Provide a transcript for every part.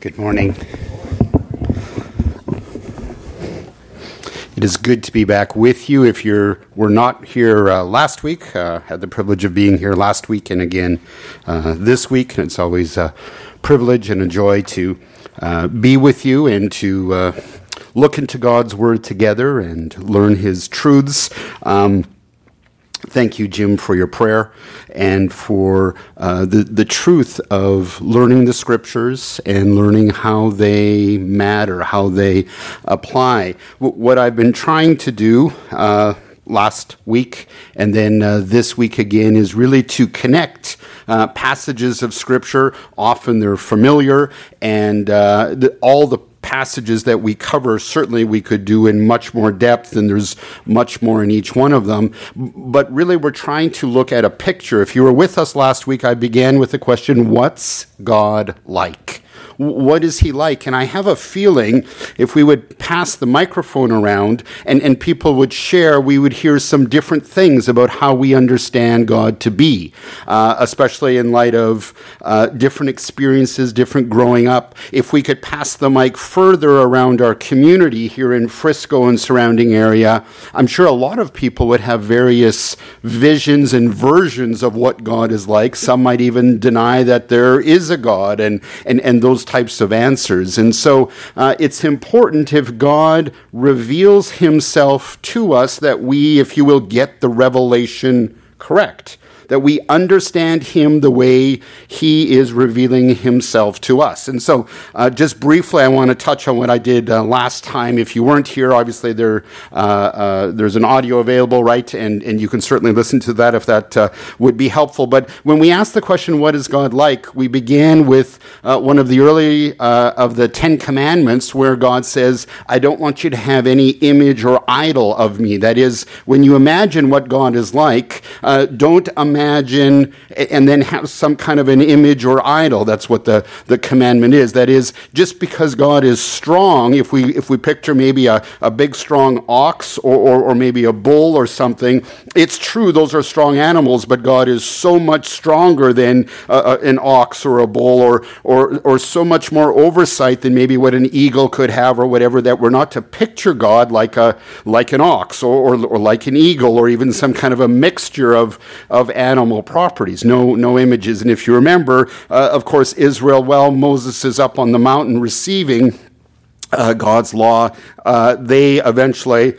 Good morning. It is good to be back with you. If you were not here uh, last week, uh, had the privilege of being here last week and again uh, this week. It's always a privilege and a joy to uh, be with you and to uh, look into God's Word together and learn His truths. Um, Thank you, Jim, for your prayer and for uh, the, the truth of learning the scriptures and learning how they matter, how they apply. W- what I've been trying to do uh, last week and then uh, this week again is really to connect uh, passages of scripture. Often they're familiar and uh, the, all the passages that we cover, certainly we could do in much more depth, and there's much more in each one of them. But really, we're trying to look at a picture. If you were with us last week, I began with the question What's God like? What is he like? And I have a feeling if we would pass the microphone around and, and people would share, we would hear some different things about how we understand God to be, uh, especially in light of uh, different experiences, different growing up. If we could pass the mic further around our community here in Frisco and surrounding area, I'm sure a lot of people would have various visions and versions of what God is like. Some might even deny that there is a God and, and, and those types of answers. And so uh, it's important if God reveals himself to us that we, if you will, get the revelation correct that we understand Him the way He is revealing Himself to us. And so, uh, just briefly, I want to touch on what I did uh, last time. If you weren't here, obviously there uh, uh there's an audio available, right? And and you can certainly listen to that if that uh, would be helpful. But when we ask the question, "What is God like?" we began with uh, one of the early of the Ten Commandments, where God says, "I don't want you to have any image or idol of me." That is, when you imagine what God is like, don't imagine imagine and then have some kind of an image or idol. That's what the, the commandment is. That is, just because God is strong, if we, if we picture maybe a, a big strong ox or, or, or maybe a bull or something, it's true, those are strong animals, but God is so much stronger than uh, an ox or a bull or, or, or so much more oversight than maybe what an eagle could have or whatever that we're not to picture God like, a, like an ox or, or, or like an eagle or even some kind of a mixture of, of animals animal properties, no, no images. And if you remember, uh, of course, Israel, well, Moses is up on the mountain receiving uh, God's law, uh, they eventually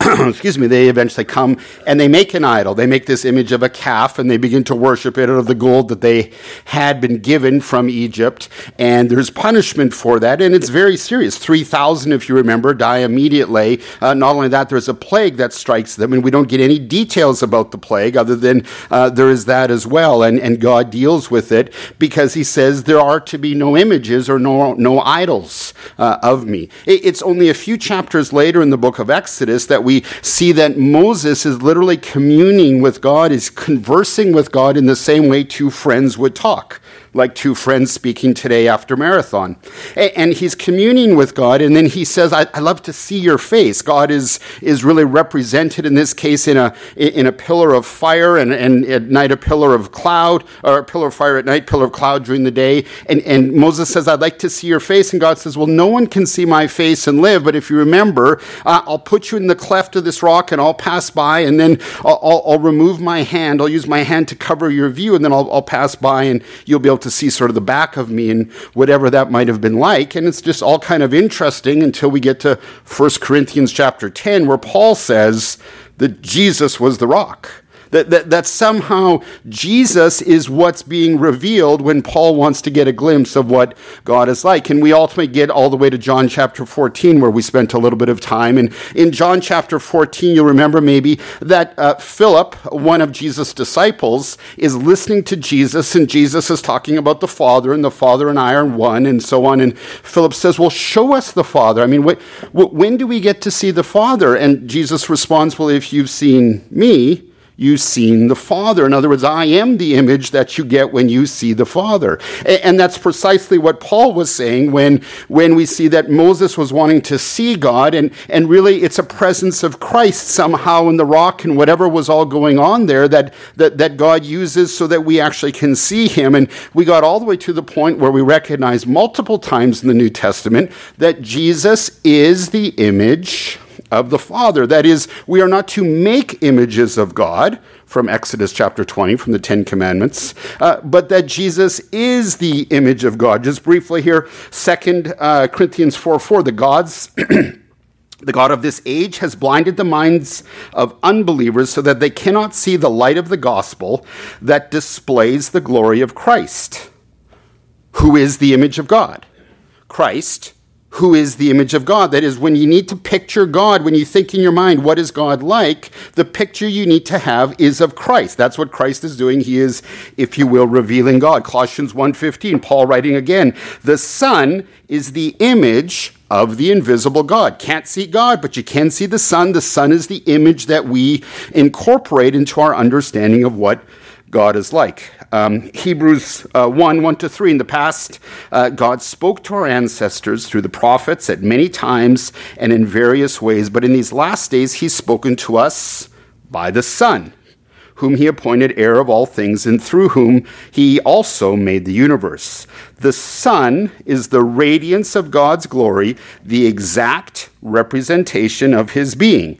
excuse me, they eventually come and they make an idol. They make this image of a calf and they begin to worship it out of the gold that they had been given from Egypt. And there's punishment for that, and it's very serious. 3,000, if you remember, die immediately. Uh, not only that, there's a plague that strikes them, and we don't get any details about the plague other than uh, there is that as well. And, and God deals with it because He says there are to be no images or no, no idols uh, of me. It, it's only a few chapters later in the book of Exodus that we see that Moses is literally communing with God, is conversing with God in the same way two friends would talk like two friends speaking today after marathon. And he's communing with God, and then he says, I, I, love to see your face. God is, is really represented in this case in a, in a pillar of fire, and, and at night a pillar of cloud, or a pillar of fire at night, pillar of cloud during the day. And, and Moses says, I'd like to see your face. And God says, Well, no one can see my face and live, but if you remember, uh, I'll put you in the cleft of this rock and I'll pass by, and then I'll, I'll, I'll remove my hand. I'll use my hand to cover your view, and then I'll, I'll pass by, and you'll be able to see sort of the back of me and whatever that might have been like. And it's just all kind of interesting until we get to 1 Corinthians chapter 10, where Paul says that Jesus was the rock. That, that, that somehow Jesus is what's being revealed when Paul wants to get a glimpse of what God is like. And we ultimately get all the way to John chapter 14, where we spent a little bit of time. And in John chapter 14, you'll remember maybe that uh, Philip, one of Jesus' disciples, is listening to Jesus, and Jesus is talking about the Father, and the Father and I are one, and so on. And Philip says, Well, show us the Father. I mean, wh- wh- when do we get to see the Father? And Jesus responds, Well, if you've seen me, you've seen the Father. In other words, I am the image that you get when you see the Father. And that's precisely what Paul was saying when, when we see that Moses was wanting to see God, and, and really it's a presence of Christ somehow in the rock and whatever was all going on there that, that, that God uses so that we actually can see him. And we got all the way to the point where we recognize multiple times in the New Testament that Jesus is the image of the Father. That is, we are not to make images of God from Exodus chapter 20, from the Ten Commandments, uh, but that Jesus is the image of God. Just briefly here, 2 uh, Corinthians 4 4, the gods. The God of this age has blinded the minds of unbelievers so that they cannot see the light of the gospel that displays the glory of Christ, who is the image of God. Christ who is the image of God. That is, when you need to picture God, when you think in your mind, what is God like, the picture you need to have is of Christ. That's what Christ is doing. He is, if you will, revealing God. Colossians 1.15, Paul writing again, the Son is the image of the invisible God. Can't see God, but you can see the Son. The Son is the image that we incorporate into our understanding of what God is like. Um, Hebrews uh, 1 1 to 3. In the past, uh, God spoke to our ancestors through the prophets at many times and in various ways, but in these last days, He's spoken to us by the Son, whom He appointed heir of all things, and through whom He also made the universe. The Son is the radiance of God's glory, the exact representation of His being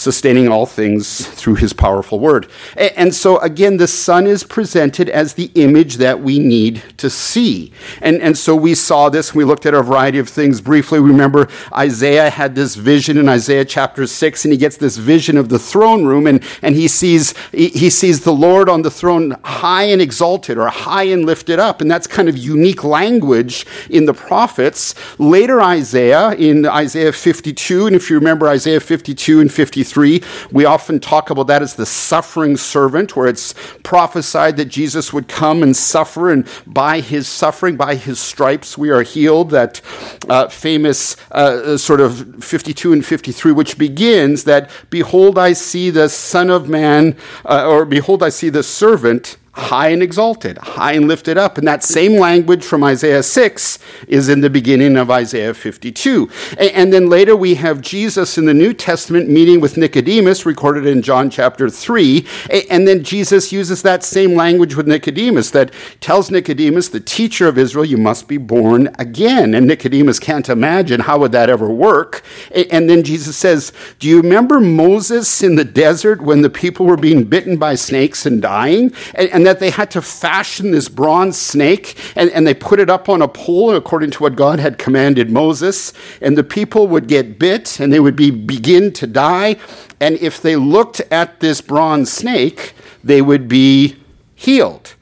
sustaining all things through his powerful word. And so, again, the Son is presented as the image that we need to see. And, and so we saw this, we looked at a variety of things briefly. Remember, Isaiah had this vision in Isaiah chapter 6, and he gets this vision of the throne room, and, and he, sees, he, he sees the Lord on the throne high and exalted, or high and lifted up. And that's kind of unique language in the prophets. Later, Isaiah, in Isaiah 52, and if you remember Isaiah 52 and 53, 53. We often talk about that as the suffering servant, where it's prophesied that Jesus would come and suffer, and by his suffering, by his stripes, we are healed. That uh, famous uh, sort of 52 and 53, which begins that, Behold, I see the Son of Man, uh, or Behold, I see the servant high and exalted, high and lifted up. And that same language from Isaiah 6 is in the beginning of Isaiah 52. And then later we have Jesus in the New Testament meeting with Nicodemus, recorded in John chapter 3. And then Jesus uses that same language with Nicodemus that tells Nicodemus, the teacher of Israel, you must be born again. And Nicodemus can't imagine how would that ever work. And then Jesus says, Do you remember Moses in the desert when the people were being bitten by snakes and dying? And and that they had to fashion this bronze snake and, and they put it up on a pole according to what God had commanded Moses. And the people would get bit and they would be, begin to die. And if they looked at this bronze snake, they would be healed.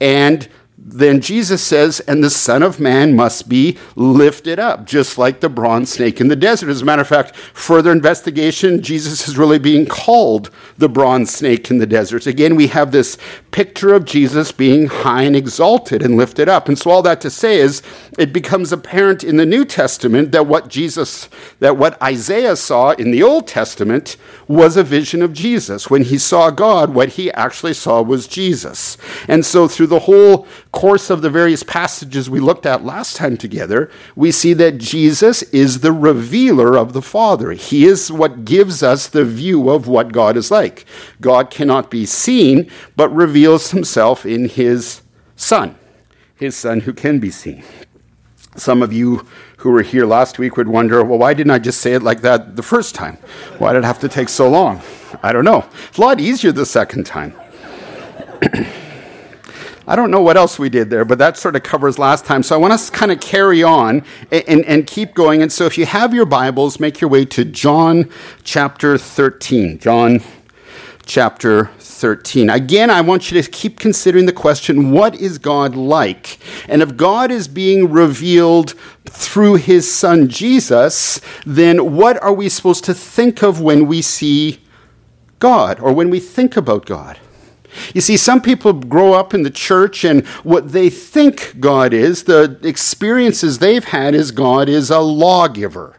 And then Jesus says, and the Son of Man must be lifted up, just like the bronze snake in the desert. As a matter of fact, further investigation, Jesus is really being called the bronze snake in the desert. Again, we have this picture of Jesus being high and exalted and lifted up. And so all that to say is it becomes apparent in the New Testament that what Jesus, that what Isaiah saw in the Old Testament was a vision of Jesus. When he saw God, what he actually saw was Jesus. And so through the whole course of the various passages we looked at last time together, we see that Jesus is the revealer of the Father. He is what gives us the view of what God is like. God cannot be seen, but reveals himself in his Son, his Son who can be seen. Some of you who were here last week would wonder, well, why didn't I just say it like that the first time? Why did it have to take so long? I don't know. It's a lot easier the second time. I don't know what else we did there, but that sort of covers last time. So I want to kind of carry on and, and, and, keep going. And so if you have your Bibles, make your way to John chapter 13. John chapter 13. Again, I want you to keep considering the question what is God like? And if God is being revealed through his son Jesus, then what are we supposed to think of when we see God or when we think about God? You see, some people grow up in the church and what they think God is, the experiences they've had is God is a lawgiver.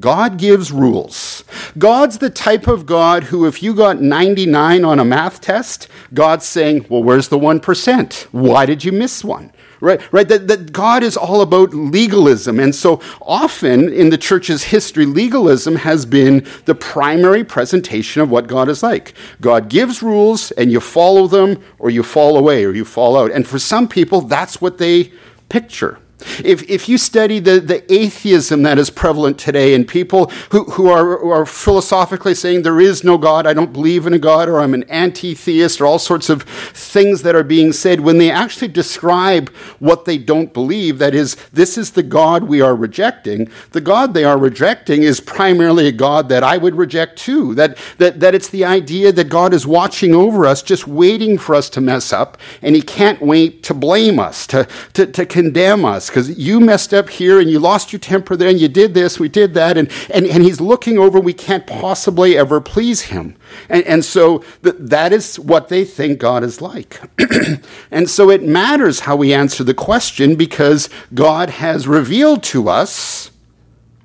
God gives rules. God's the type of God who, if you got 99 on a math test, God's saying, Well, where's the 1%? Why did you miss one? Right, right. That, that God is all about legalism. And so often in the church's history, legalism has been the primary presentation of what God is like. God gives rules and you follow them or you fall away or you fall out. And for some people, that's what they picture. If, if you study the, the atheism that is prevalent today and people who, who, are, who are philosophically saying there is no God, I don't believe in a God, or I'm an anti theist, or all sorts of things that are being said, when they actually describe what they don't believe, that is, this is the God we are rejecting, the God they are rejecting is primarily a God that I would reject too. That, that, that it's the idea that God is watching over us, just waiting for us to mess up, and He can't wait to blame us, to, to, to condemn us because you messed up here and you lost your temper there and you did this, we did that, and, and, and he's looking over, we can't possibly ever please him. And, and so th- that is what they think God is like. and so it matters how we answer the question because God has revealed to us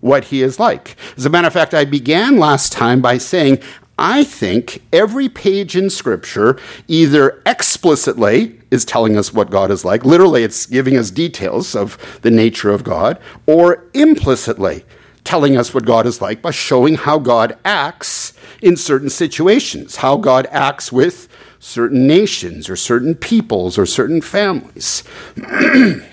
what he is like. As a matter of fact, I began last time by saying I think every page in Scripture either explicitly is telling us what God is like, literally, it's giving us details of the nature of God, or implicitly telling us what God is like by showing how God acts in certain situations, how God acts with certain nations or certain peoples or certain families.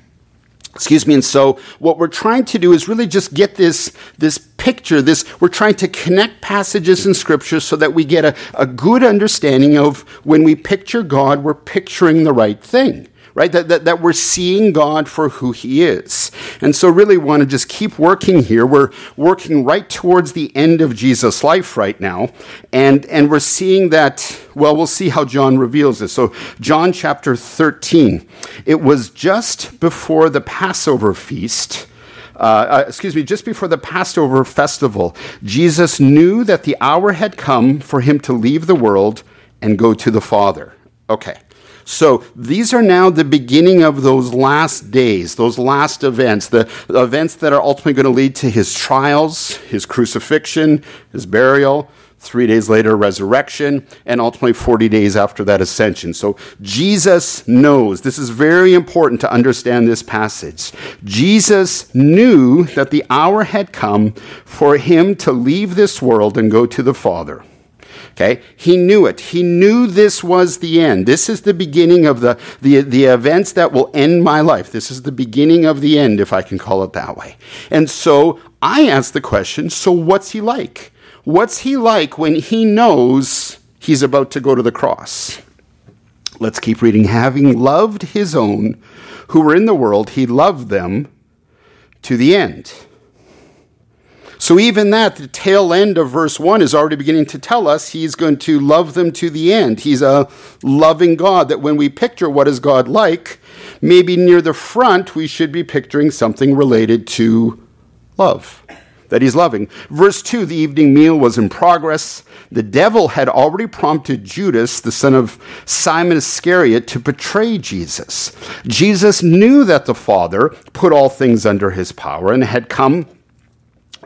Excuse me. And so what we're trying to do is really just get this, this picture, this, we're trying to connect passages in scripture so that we get a, a good understanding of when we picture God, we're picturing the right thing right? That, that, that we're seeing God for who He is. And so, really want to just keep working here. We're working right towards the end of Jesus' life right now. And, and we're seeing that, well, we'll see how John reveals this. So, John chapter 13, it was just before the Passover feast. Uh, uh, excuse me, just before the Passover festival, Jesus knew that the hour had come for him to leave the world and go to the Father. Okay. So these are now the beginning of those last days, those last events, the events that are ultimately going to lead to his trials, his crucifixion, his burial, three days later, resurrection, and ultimately 40 days after that, ascension. So Jesus knows. This is very important to understand this passage. Jesus knew that the hour had come for him to leave this world and go to the Father. Okay? He knew it. He knew this was the end. This is the beginning of the, the, the events that will end my life. This is the beginning of the end, if I can call it that way. And so I ask the question so what's he like? What's he like when he knows he's about to go to the cross? Let's keep reading. Having loved his own who were in the world, he loved them to the end. So, even that, the tail end of verse 1 is already beginning to tell us he's going to love them to the end. He's a loving God, that when we picture what is God like, maybe near the front, we should be picturing something related to love that he's loving. Verse 2 the evening meal was in progress. The devil had already prompted Judas, the son of Simon Iscariot, to betray Jesus. Jesus knew that the Father put all things under his power and had come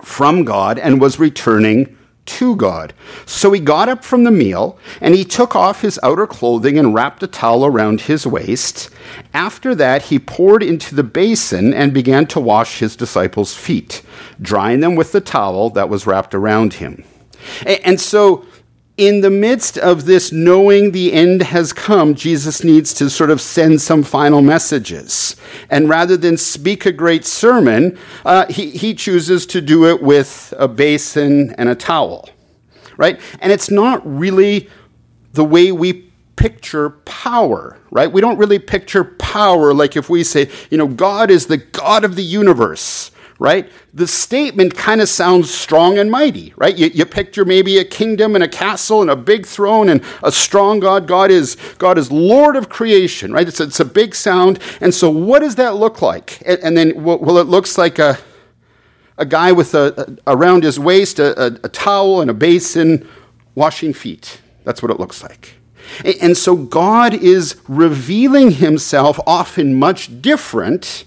from God and was returning to God. So he got up from the meal and he took off his outer clothing and wrapped a towel around his waist. After that, he poured into the basin and began to wash his disciples' feet, drying them with the towel that was wrapped around him. And so in the midst of this knowing the end has come, Jesus needs to sort of send some final messages. And rather than speak a great sermon, uh, he, he chooses to do it with a basin and a towel, right? And it's not really the way we picture power, right? We don't really picture power like if we say, you know, God is the God of the universe right? The statement kind of sounds strong and mighty, right? You, you picture maybe a kingdom and a castle and a big throne and a strong God. God is, God is Lord of creation, right? It's, it's a big sound. And so what does that look like? And, and then, well, it looks like a, a guy with a, a around his waist a, a, a towel and a basin washing feet. That's what it looks like. And so God is revealing himself often much different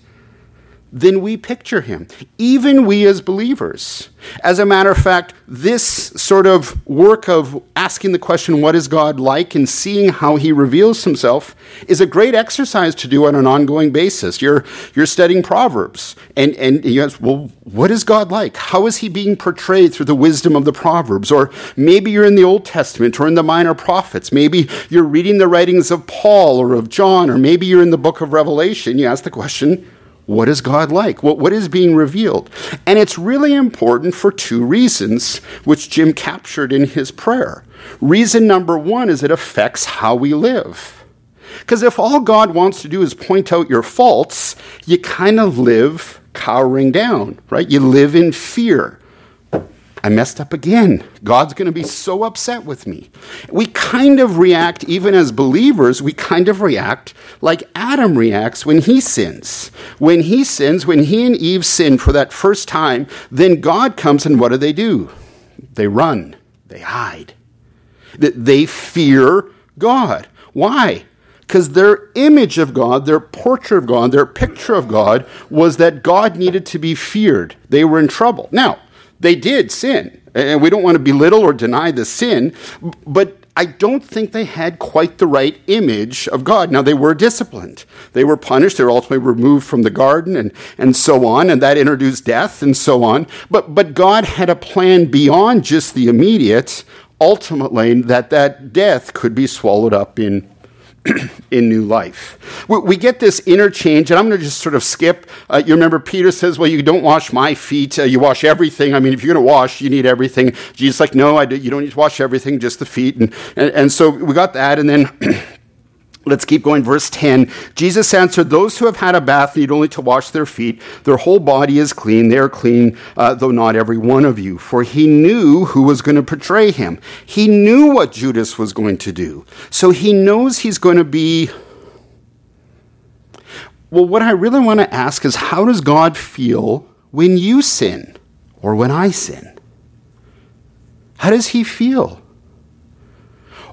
than we picture him, even we as believers. As a matter of fact, this sort of work of asking the question, what is God like, and seeing how he reveals himself is a great exercise to do on an ongoing basis. You're, you're studying Proverbs, and, and you ask, well, what is God like? How is he being portrayed through the wisdom of the Proverbs? Or maybe you're in the Old Testament or in the minor prophets. Maybe you're reading the writings of Paul or of John, or maybe you're in the book of Revelation. You ask the question, what is God like? What, what is being revealed? And it's really important for two reasons, which Jim captured in his prayer. Reason number one is it affects how we live. Because if all God wants to do is point out your faults, you kind of live cowering down, right? You live in fear. I messed up again. God's going to be so upset with me. We kind of react, even as believers, we kind of react like Adam reacts when he sins. When he sins, when he and Eve sin for that first time, then God comes and what do they do? They run, they hide. They fear God. Why? Because their image of God, their portrait of God, their picture of God was that God needed to be feared. They were in trouble. Now, they did sin. And we don't want to belittle or deny the sin, but I don't think they had quite the right image of God. Now, they were disciplined. They were punished. They were ultimately removed from the garden and, and so on, and that introduced death and so on. But, but God had a plan beyond just the immediate, ultimately, that that death could be swallowed up in in new life. We get this interchange, and I'm going to just sort of skip. Uh, you remember Peter says, Well, you don't wash my feet, uh, you wash everything. I mean, if you're going to wash, you need everything. Jesus like, No, I do, you don't need to wash everything, just the feet. And, and, and so we got that, and then Let's keep going. Verse 10 Jesus answered, Those who have had a bath need only to wash their feet. Their whole body is clean. They are clean, uh, though not every one of you. For he knew who was going to betray him. He knew what Judas was going to do. So he knows he's going to be. Well, what I really want to ask is how does God feel when you sin or when I sin? How does he feel?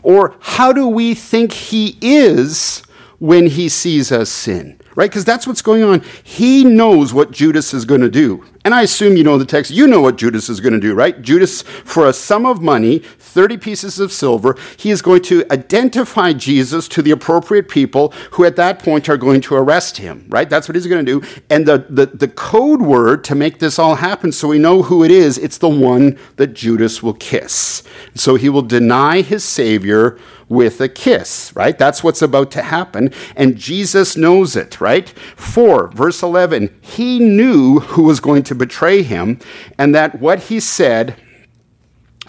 Or how do we think he is when he sees us sin? Right? Because that's what's going on. He knows what Judas is going to do. And I assume you know the text. You know what Judas is going to do, right? Judas, for a sum of money, 30 pieces of silver, he is going to identify Jesus to the appropriate people who at that point are going to arrest him, right? That's what he's going to do. And the, the, the code word to make this all happen so we know who it is, it's the one that Judas will kiss. So he will deny his Savior with a kiss, right? That's what's about to happen. And Jesus knows it, right? 4, verse 11, he knew who was going to betray him, and that what he said,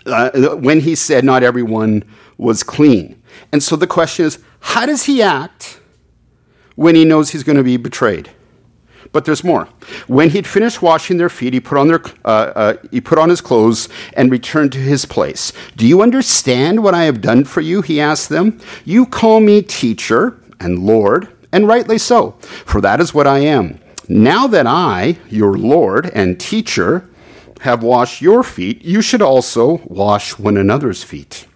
uh, when he said, not everyone was clean. And so the question is, how does he act when he knows he's going to be betrayed? But there's more. When he'd finished washing their feet, he put on, their, uh, uh, he put on his clothes and returned to his place. Do you understand what I have done for you? He asked them. You call me teacher and Lord, and rightly so, for that is what I am. Now that I, your Lord and teacher, have washed your feet, you should also wash one another's feet.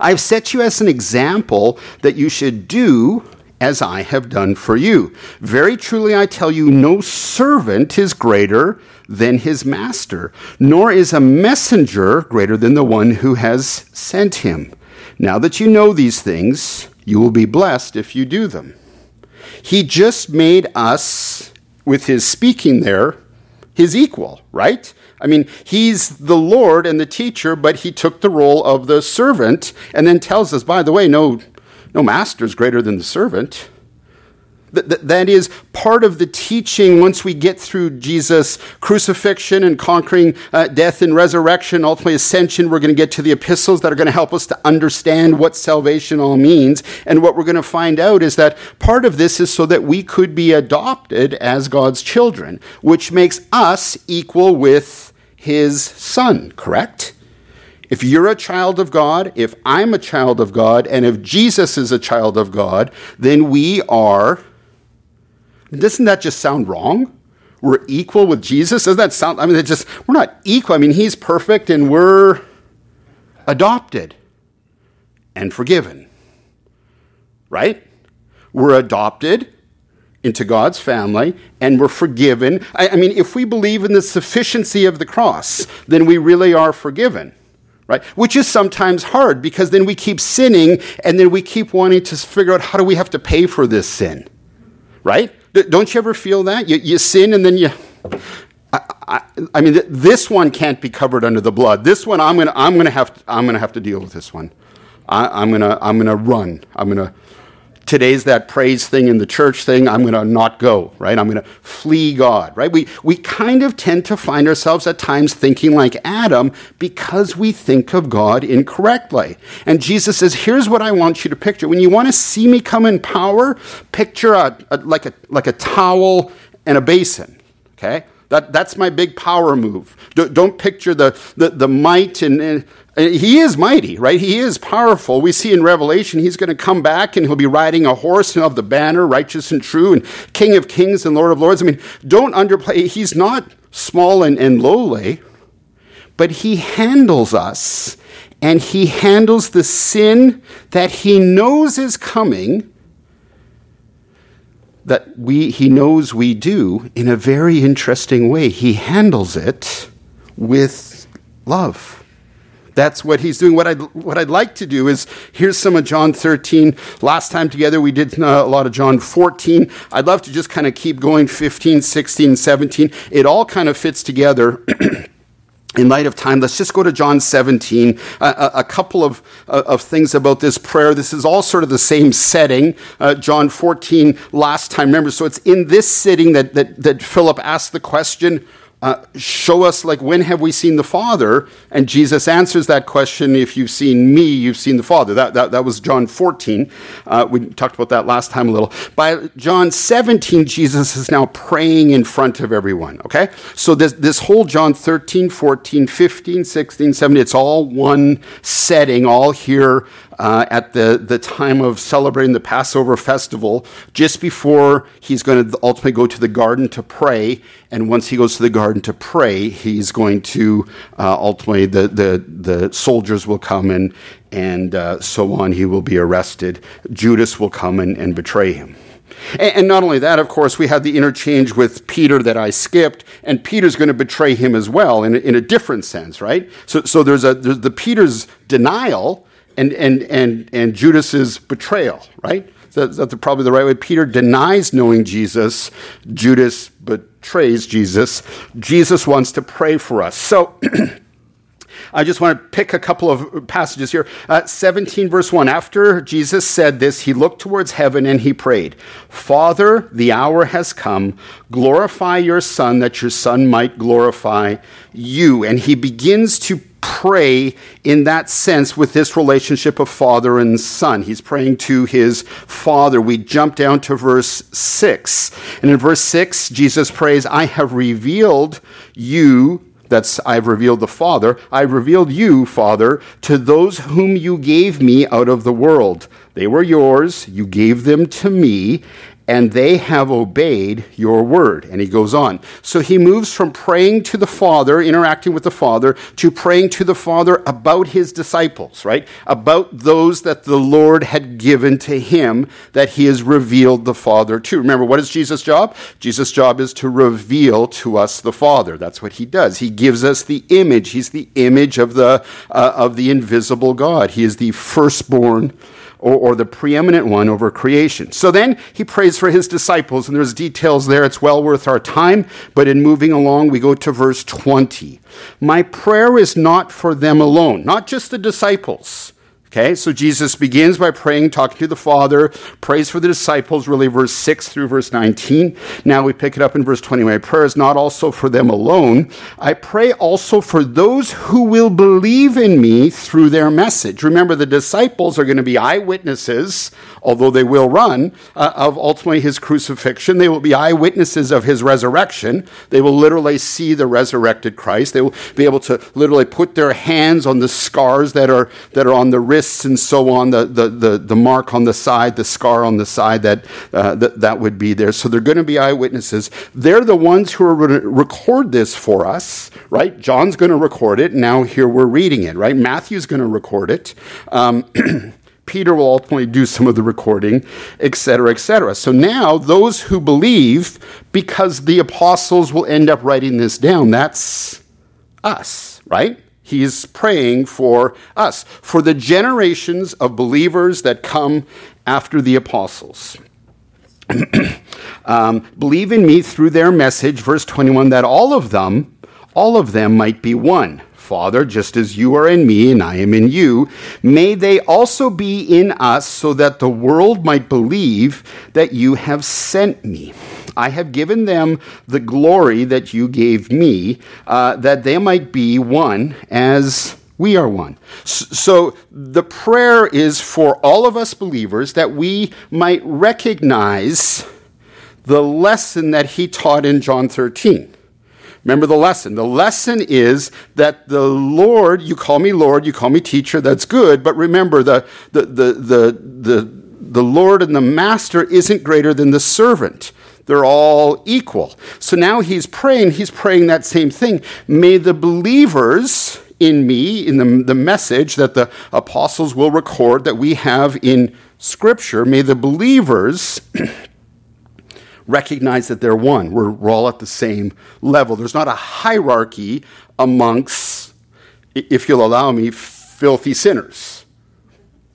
I've set you as an example that you should do as I have done for you. Very truly I tell you, no servant is greater than his master, nor is a messenger greater than the one who has sent him. Now that you know these things, you will be blessed if you do them. He just made us, with his speaking there, his equal, right? I mean, he's the Lord and the teacher, but he took the role of the servant and then tells us, by the way, no no master is greater than the servant. That, is part of the teaching once we get through Jesus' crucifixion and conquering uh, death and resurrection, ultimately ascension. We're going to get to the epistles that are going to help us to understand what salvation all means. And what we're going to find out is that part of this is so that we could be adopted as God's children, which makes us equal with his son, correct? If you're a child of God, if I'm a child of God, and if Jesus is a child of God, then we are. Doesn't that just sound wrong? We're equal with Jesus? Doesn't that sound, I mean, it just, we're not equal. I mean, he's perfect and we're adopted and forgiven. Right? We're adopted into God's family and we're forgiven. I, I mean, if we believe in the sufficiency of the cross, then we really are forgiven right? Which is sometimes hard because then we keep sinning and then we keep wanting to figure out how do we have to pay for this sin, right? Don't you ever feel that? You, you sin and then you. I, I, I, mean, this one can't be covered under the blood. This one, I'm gonna, I'm gonna have, to, I'm gonna have to deal with this one. I, I'm gonna, I'm gonna run. I'm gonna today's that praise thing in the church thing, I'm going to not go, right? I'm going to flee God, right? We, we kind of tend to find ourselves at times thinking like Adam because we think of God incorrectly. And Jesus says, here's what I want you to picture. When you want to see me come in power, picture a, a like, a, like a towel and a basin, okay? That, that's my big power move. Don't picture the, the, the might and, and he is mighty, right? He is powerful. We see in Revelation he's going to come back and he'll be riding a horse have the banner, righteous and true, and King of kings and Lord of lords. I mean, don't underplay. He's not small and, and lowly, but he handles us and he handles the sin that he knows is coming that we, he knows we do in a very interesting way. He handles it with love. That's what he's doing. What I'd, what I'd like to do is here's some of John 13. Last time together we did uh, a lot of John 14. I'd love to just kind of keep going 15, 16, 17. It all kind of fits together. in light of time, let's just go to John 17. Uh, a, a, couple of, uh, of things about this prayer. This is all sort of the same setting. Uh, John 14, last time, remember, so it's in this sitting that, that, that Philip asked the question uh, show us, like, when have we seen the Father? And Jesus answers that question if you've seen me, you've seen the Father. That, that, that was John 14. Uh, we talked about that last time a little. By John 17, Jesus is now praying in front of everyone, okay? So this, this whole John 13, 14, 15, 16, 17, it's all one setting, all here uh, at the, the time of celebrating the Passover festival, just before he's going to ultimately go to the garden to pray. And once he goes to the garden to pray, he's going to uh, ultimately, the, the, the soldiers will come and, and uh, so on. He will be arrested. Judas will come and, and betray him. And, not only that, of course, we had the interchange with Peter that I skipped, and Peter's going to betray him as well in a, in a different sense, right? So, so there's, a, there's the Peter's denial, and, and, and, and Judas's betrayal, right? That's, that's probably the right way. Peter denies knowing Jesus. Judas betrays Jesus. Jesus wants to pray for us. So, I just want to pick a couple of passages here. Uh, 17, verse 1. After Jesus said this, he looked towards heaven and he prayed, Father, the hour has come. Glorify your Son, that your Son might glorify you. And he begins to pray in that sense with this relationship of father and son. He's praying to his father. We jump down to verse 6. And in verse 6, Jesus prays, I have revealed you that's I've revealed the Father. I've revealed you, Father, to those whom you gave me out of the world. They were yours, you gave them to me, and they have obeyed your word. And he goes on. So he moves from praying to the Father, interacting with the Father, to praying to the Father about his disciples, right? About those that the Lord had given to him that he has revealed the Father to. Remember, what is Jesus' job? Jesus' job is to reveal to us the Father. That's what he does. He gives us the image. He's the image of the, uh, of the invisible God. He is the firstborn or, or, the preeminent one over creation. So then he prays for his disciples, and there's details there. It's well worth our time. But in moving along, we go to verse 20. My prayer is not for them alone, not just the disciples. Okay, so Jesus begins by praying, talking to the Father, prays for the disciples, really verse 6 through verse 19. Now we pick it up in verse 20. My prayer is not also for them alone. I pray also for those who will believe in me through their message. Remember, the disciples are going to be eyewitnesses, although they will run, uh, of ultimately his crucifixion. They will be eyewitnesses of his resurrection. They will literally see the resurrected Christ. They will be able to literally put their hands on the scars that are, that are on the wrist wrists and so on, the, the, the, the mark on the side, the scar on the side, that, uh, that, that would be there. So they're going to be eyewitnesses. They're the ones who are going to record this for us, right? John's going to record it. Now here we're reading it, right? Matthew's going to record it. Um, Peter will ultimately do some of the recording, etc., etc. So now, those who believe, because the apostles will end up writing this down, that's us, right? He's praying for us, for the generations of believers that come after the apostles. um, believe in me through their message, verse 21, that all of them, all of them might be one Father, just as you are in me and I am in you, may they also be in us so that the world might believe that you have sent me. I have given them the glory that you gave me, uh, that they might be one as we are one. So the prayer is for all of us believers that we might recognize the lesson that he taught in John 13 Remember the lesson. The lesson is that the Lord, you call me Lord, you call me teacher, that's good, but remember the, the, the, the, the, the Lord and the master isn't greater than the servant. They're all equal. So now he's praying, he's praying that same thing. May the believers in me, in the, the message that the apostles will record that we have in Scripture, may the believers recognize that they're one. We're, we're all at the same level. There's not a hierarchy amongst, if you'll allow me, filthy sinners.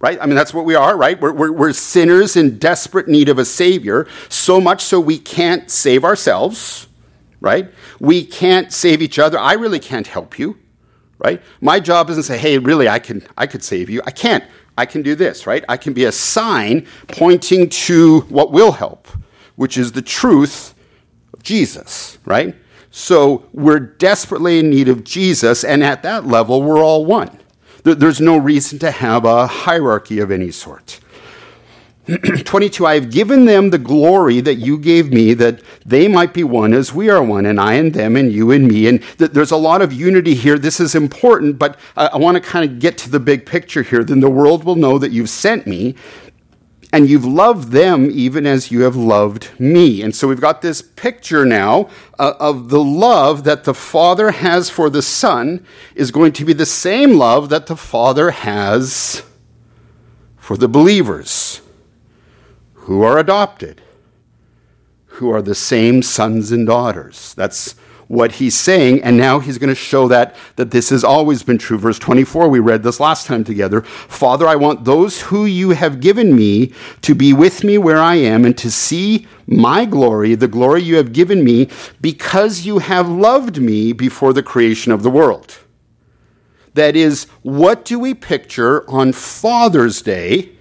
Right? I mean, that's what we are, right? We're, we're, we're sinners in desperate need of a Savior, so much so we can't save ourselves, right? We can't save each other. I really can't help you, right? My job isn't to say, hey, really, I, can, I could save you. I can't. I can do this, right? I can be a sign pointing to what will help which is the truth of Jesus, right? So we're desperately in need of Jesus, and at that level, we're all one. There's no reason to have a hierarchy of any sort. 22 I have given them the glory that you gave me, that they might be one as we are one, and I and them, and you and me. And th- there's a lot of unity here. This is important, but I, I want to kind of get to the big picture here. Then the world will know that you've sent me and you've loved them even as you have loved me. And so we've got this picture now uh, of the love that the Father has for the Son is going to be the same love that the Father has for the believers who are adopted, who are the same sons and daughters. That's what he's saying, and now he's going to show that, that this has always been true. Verse 24, we read this last time together. Father, I want those who you have given me to be with me where I am and to see my glory, the glory you have given me, because you have loved me before the creation of the world. That is, what do we picture on Father's Day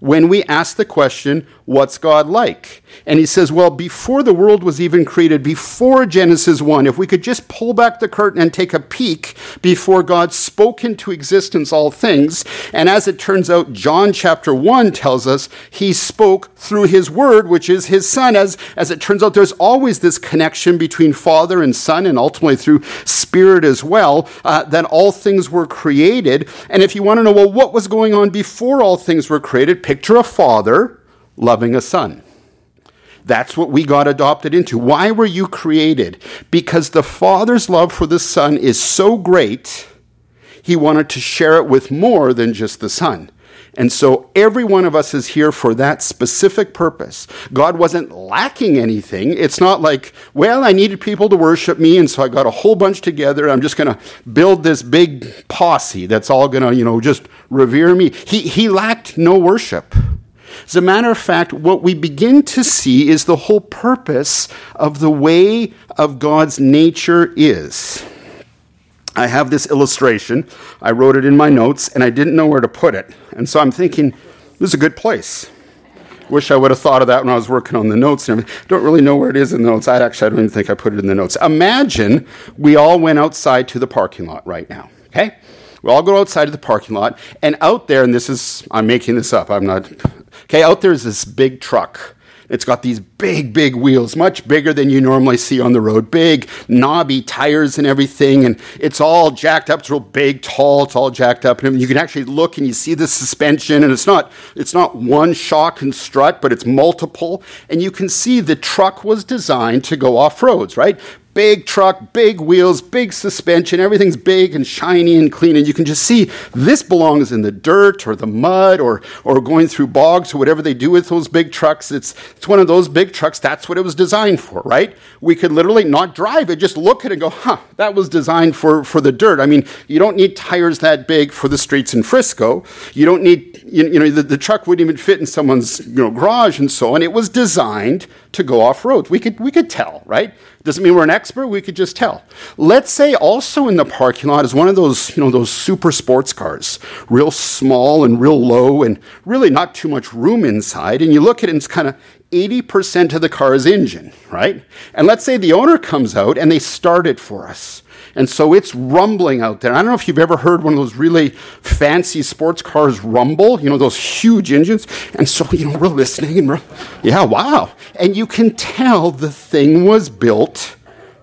when we ask the question, What's God like? And he says, Well, before the world was even created, before Genesis 1, if we could just pull back the curtain and take a peek before God spoke into existence all things, and as it turns out, John chapter 1 tells us he spoke through his word, which is his son. As, as it turns out, there's always this connection between Father and Son, and ultimately through Spirit as well, uh, that all things were created. And if you want to know, well, what was going on before all things were created, picture a father loving a son. That's what we got adopted into. Why were you created? Because the Father's love for the Son is so great, He wanted to share it with more than just the Son. And so every one of us is here for that specific purpose. God wasn't lacking anything. It's not like, well, I needed people to worship me, and so I got a whole bunch together. I'm just going to build this big posse that's all going to, you know, just revere me. He, he lacked no worship. As a matter of fact, what we begin to see is the whole purpose of the way of God's nature is. I have this illustration. I wrote it in my notes and I didn't know where to put it. And so I'm thinking, this is a good place. Wish I would have thought of that when I was working on the notes and everything. Don't really know where it is in the notes. I actually I don't even think I put it in the notes. Imagine we all went outside to the parking lot right now. Okay? We all go outside of the parking lot, and out there, and this is, I'm making this up, I'm not, okay, out there is this big truck. It's got these big, big wheels, much bigger than you normally see on the road. Big, knobby tires and everything. And it's all jacked up. It's real big, tall. It's all jacked up. And you can actually look and you see the suspension. And it's not, it's not one shock and strut, but it's multiple. And you can see the truck was designed to go off roads, right? Big truck, big wheels, big suspension, everything's big and shiny and clean. And you can just see this belongs in the dirt or the mud or, or going through bogs or whatever they do with those big trucks. It's, it's one of those big trucks. That's what it was designed for, right? We could literally not drive it, just look at it and go, huh, that was designed for, for the dirt. I mean, you don't need tires that big for the streets in Frisco. You don't need, you, you know, the, the truck wouldn't even fit in someone's you know, garage and so on. It was designed to go off road. We could, we could tell, right? Doesn't mean we're an expert, we could just tell. Let's say also in the parking lot is one of those, you know, those super sports cars, real small and real low and really not too much room inside. And you look at it and it's kind of 80% of the car's engine, right? And let's say the owner comes out and they start it for us. And so it's rumbling out there. I don't know if you've ever heard one of those really fancy sports cars rumble, you know, those huge engines. And so, you know, we're listening and we're, yeah, wow. And you can tell the thing was built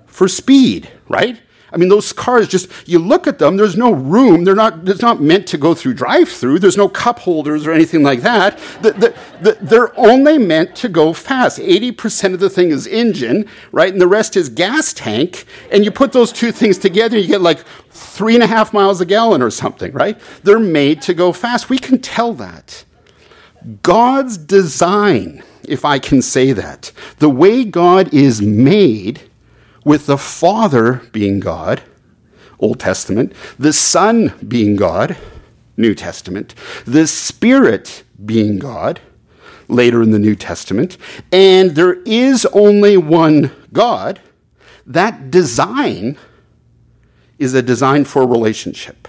for speed, right? I mean, those cars just, you look at them, there's no room. They're not, it's not meant to go through drive through. There's no cup holders or anything like that. The, the, the, they're only meant to go fast. 80% of the thing is engine, right? And the rest is gas tank. And you put those two things together, you get like three and a half miles a gallon or something, right? They're made to go fast. We can tell that. God's design, if I can say that, the way God is made, with the Father being God, Old Testament, the Son being God, New Testament, the Spirit being God, later in the New Testament, and there is only one God, that design is a design for relationship.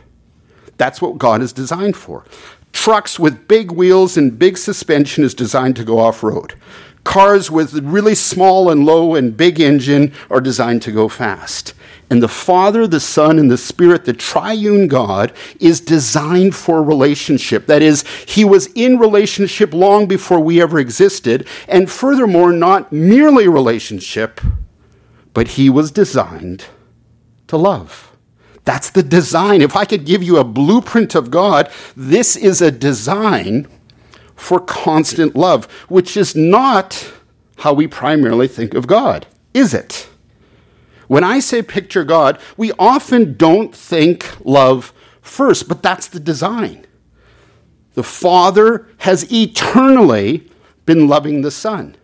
That's what God is designed for. Trucks with big wheels and big suspension is designed to go off road. Cars with really small and low and big engine are designed to go fast. And the Father, the Son, and the Spirit, the triune God, is designed for relationship. That is, He was in relationship long before we ever existed. And furthermore, not merely relationship, but He was designed to love. That's the design. If I could give you a blueprint of God, this is a design for constant love, which is not how we primarily think of God, is it? When I say picture God, we often don't think love first, but that's the design. The Father has eternally been loving the Son.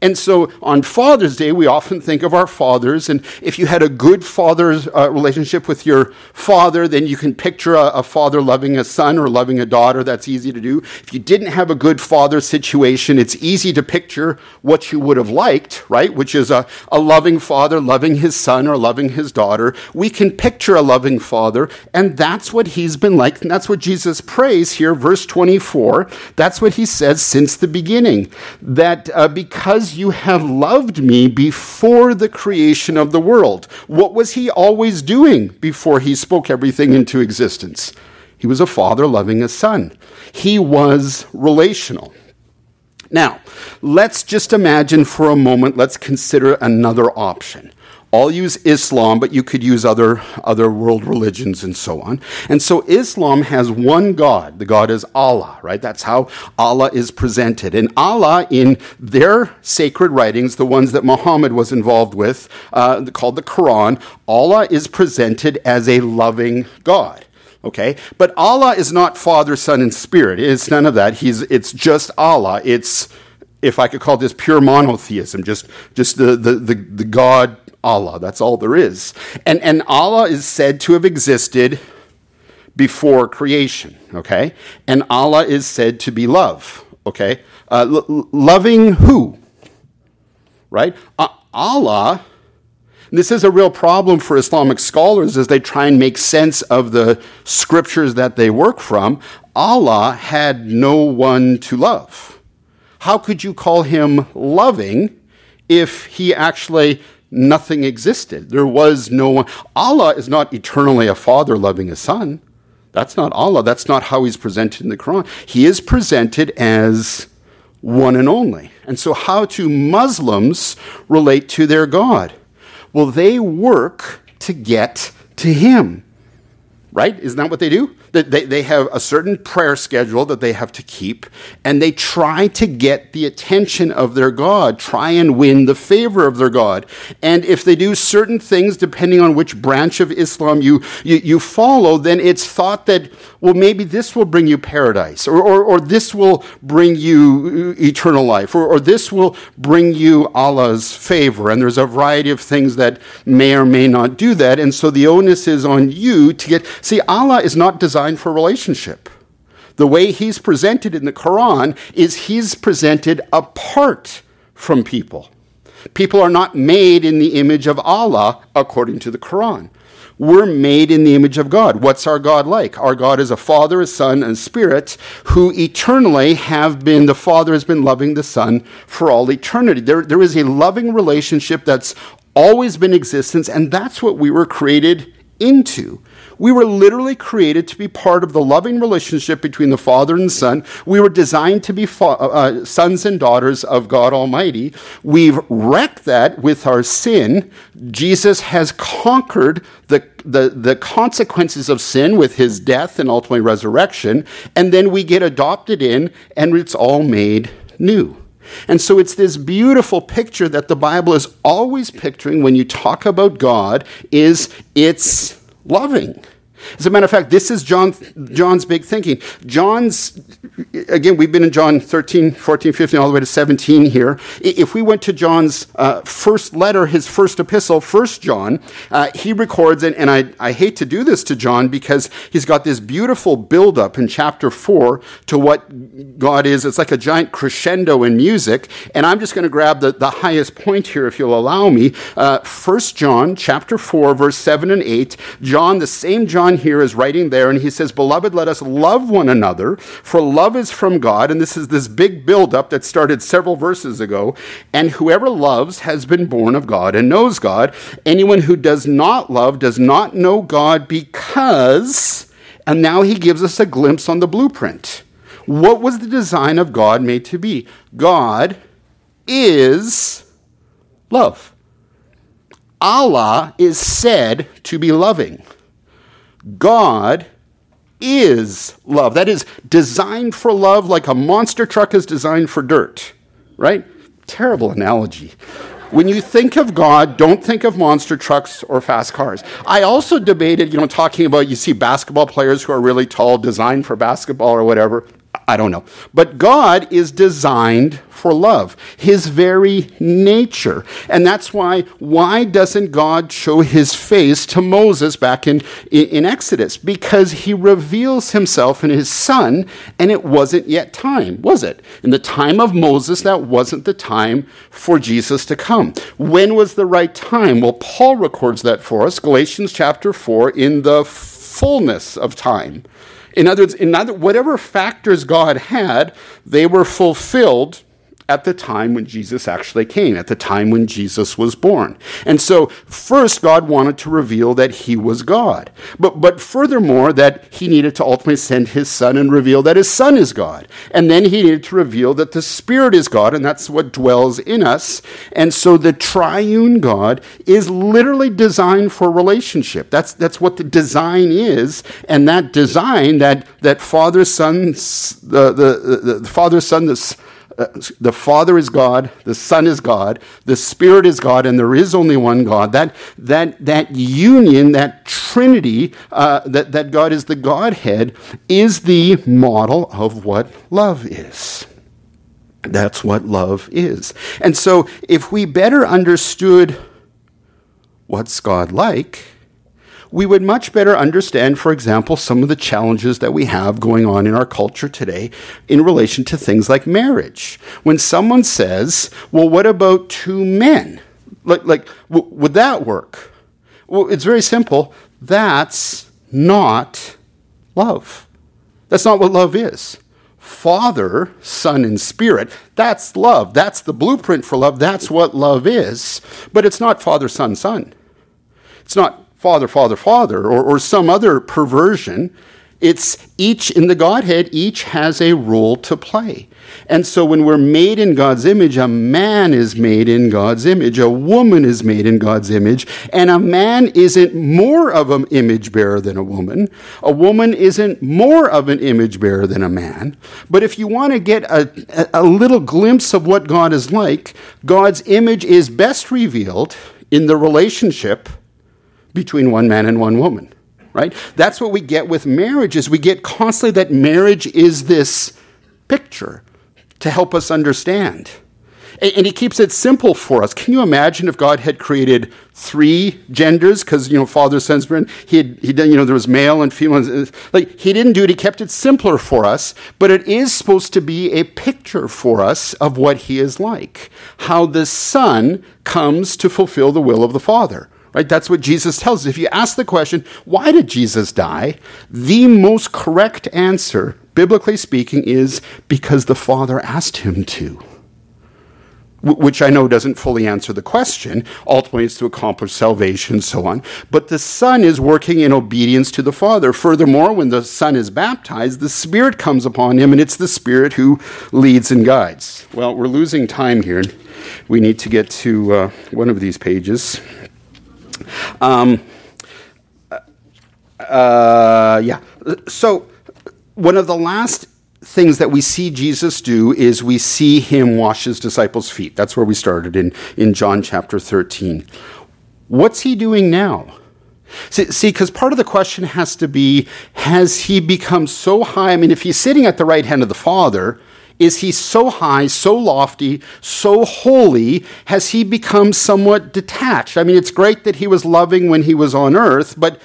And so on Father's Day, we often think of our fathers. And if you had a good father's uh, relationship with your father, then you can picture a, a, father loving a son or loving a daughter. That's easy to do. If you didn't have a good father situation, it's easy to picture what you would have liked, right? Which is a, a loving father loving his son or loving his daughter. We can picture a loving father, and that's what he's been like. And that's what Jesus prays here, verse 24. That's what he says since the beginning. That uh, because you have loved me before the creation of the world. What was he always doing before he spoke everything into existence? He was a father loving a son. He was relational. Now, let's just imagine for a moment, let's consider another option. I'll use Islam, but you could use other, other world religions and so on. And so Islam has one God. The God is Allah, right? That's how Allah is presented. And Allah, in their sacred writings, the ones that Muhammad was involved with, uh, called the Quran, Allah is presented as a loving God. Okay? But Allah is not Father, Son, and Spirit. It's none of that. He's, it's just Allah. It's, if I could call this pure monotheism, just, just the, the, the, the God Allah. That's all there is. And, and Allah is said to have existed before creation, okay? And Allah is said to be love, okay? Uh, loving who? Right? Uh, Allah, this is a real problem for Islamic scholars as they try and make sense of the scriptures that they work from. Allah had no one to love. How could you call him loving if he actually nothing existed. There was no one. Allah is not eternally a father loving a son. That's not Allah. That's not how he's presented in the Quran. He is presented as one and only. And so, how do Muslims relate to their God? Well, they work to get to Him. Right? Isn't that what they do? They, they have a certain prayer schedule that they have to keep, and they try to get the attention of their God, try and win the favor of their God. And if they do certain things, depending on which branch of Islam you, you, you follow, then it's thought that, well, maybe this will bring you paradise, or, or, or this will bring you uh, eternal life, or, or this will bring you Allah's favor. And there's a variety of things that may or may not do that. And so the onus is on you to get. See, Allah is not designed for relationship. The way he's presented in the Quran is he's presented apart from people. People are not made in the image of Allah according to the Quran. We're made in the image of God. What's our God like? Our God is a Father, a Son, and Spirit who eternally have been, the Father has been loving the Son for all eternity. There, there is a loving relationship that's always been existence, and that's what we were created into. We were literally created to be part of the loving relationship between the Father and the Son. We were designed to be fa- uh, uh, sons and daughters of God Almighty. We've wrecked that with our sin. Jesus has conquered the, the, the consequences of sin with his death and ultimately resurrection. And then we get adopted in, and it's all made new. And so it's this beautiful picture that the Bible is always picturing when you talk about God is it's loving. As a matter of fact, this is John, John's big thinking. John's, again, we've been in John 13, 14, 15, all the way to 17 here. If we went to John's uh, first letter, his first epistle, First John, uh, he records, and, and I, I hate to do this to John because he's got this beautiful buildup in chapter 4 to what God is. It's like a giant crescendo in music. And I'm just going to grab the, the highest point here, if you'll allow me. Uh, First John, chapter 4, verse 7 and 8. John, the same John John here is writing there, and he says, Beloved, let us love one another, for love is from God. And this is this big buildup that started several verses ago. And whoever loves has been born of God and knows God. Anyone who does not love does not know God because, and now he gives us a glimpse on the blueprint. What was the design of God made to be? God is love. Allah is said to be loving. God is love. That is designed for love like a monster truck is designed for dirt, right? Terrible analogy. When you think of God, don't think of monster trucks or fast cars. I also debated, you know, talking about you see basketball players who are really tall, designed for basketball or whatever. I don't know. But God is designed for love, his very nature. And that's why, why doesn't God show his face to Moses back in, in, Exodus? Because he reveals himself in his son, and it wasn't yet time, was it? In the time of Moses, that wasn't the time for Jesus to come. When was the right time? Well, Paul records that for us, Galatians chapter 4, in the fullness of time. In other words, in other, whatever factors God had, they were fulfilled at the time when Jesus actually came, at the time when Jesus was born. And so, first, God wanted to reveal that he was God. But, but furthermore, that he needed to ultimately send his son and reveal that his son is God. And then he needed to reveal that the Spirit is God, and that's what dwells in us. And so, the triune God is literally designed for relationship. That's, that's what the design is. And that design, that, that Father, Son, the, the, the, the Father, Son, the the Father is God, the Son is God, the Spirit is God, and there is only one God. That, that, that union, that Trinity, uh, that, that God is the Godhead, is the model of what love is. That's what love is. And so, if we better understood what's God like, we would much better understand, for example, some of the challenges that we have going on in our culture today in relation to things like marriage. When someone says, well, what about two men? Like, like w- would that work? Well, it's very simple. That's not love. That's not what love is. Father, Son, and Spirit. That's love. That's the blueprint for love. That's what love is. But it's not Father, Son, Son. It's not father, father, father, or, or some other perversion. It's each in the Godhead, each has a role to play. And so when we're made in God's image, a man is made in God's image, a woman is made in God's image, and a man isn't more of an image bearer than a woman. A woman isn't more of an image bearer than a man. But if you want to get a, a little glimpse of what God is like, God's image is best revealed in the relationship between one man and one woman right? That's what we get with marriage is we get constantly that marriage is this picture to help us understand. And he keeps it simple for us. Can you imagine if God had created three genders? Because you know, father, son, spirit. He had, he you know, there was male and female. Like he didn't do it. He kept it simpler for us. But it is supposed to be a picture for us of what he is like. How the son comes to fulfill the will of the father. Right? That's what Jesus tells us. If you ask the question, why did Jesus die? The most correct answer, biblically speaking, is because the Father asked him to. Which I know doesn't fully answer the question. Ultimately, it's to accomplish salvation and so on. But the Son is working in obedience to the Father. Furthermore, when the Son is baptized, the Spirit comes upon him, and it's the Spirit who leads and guides. Well, we're losing time here. We need to get to uh, one of these pages. Um, uh, yeah. So, one of the last things that we see Jesus do is we see him wash his disciples' feet. That's where we started in, in John chapter 13. What's he doing now? See, because part of the question has to be has he become so high? I mean, if he's sitting at the right hand of the Father, is he so high, so lofty, so holy? Has he become somewhat detached? I mean, it's great that he was loving when he was on earth, but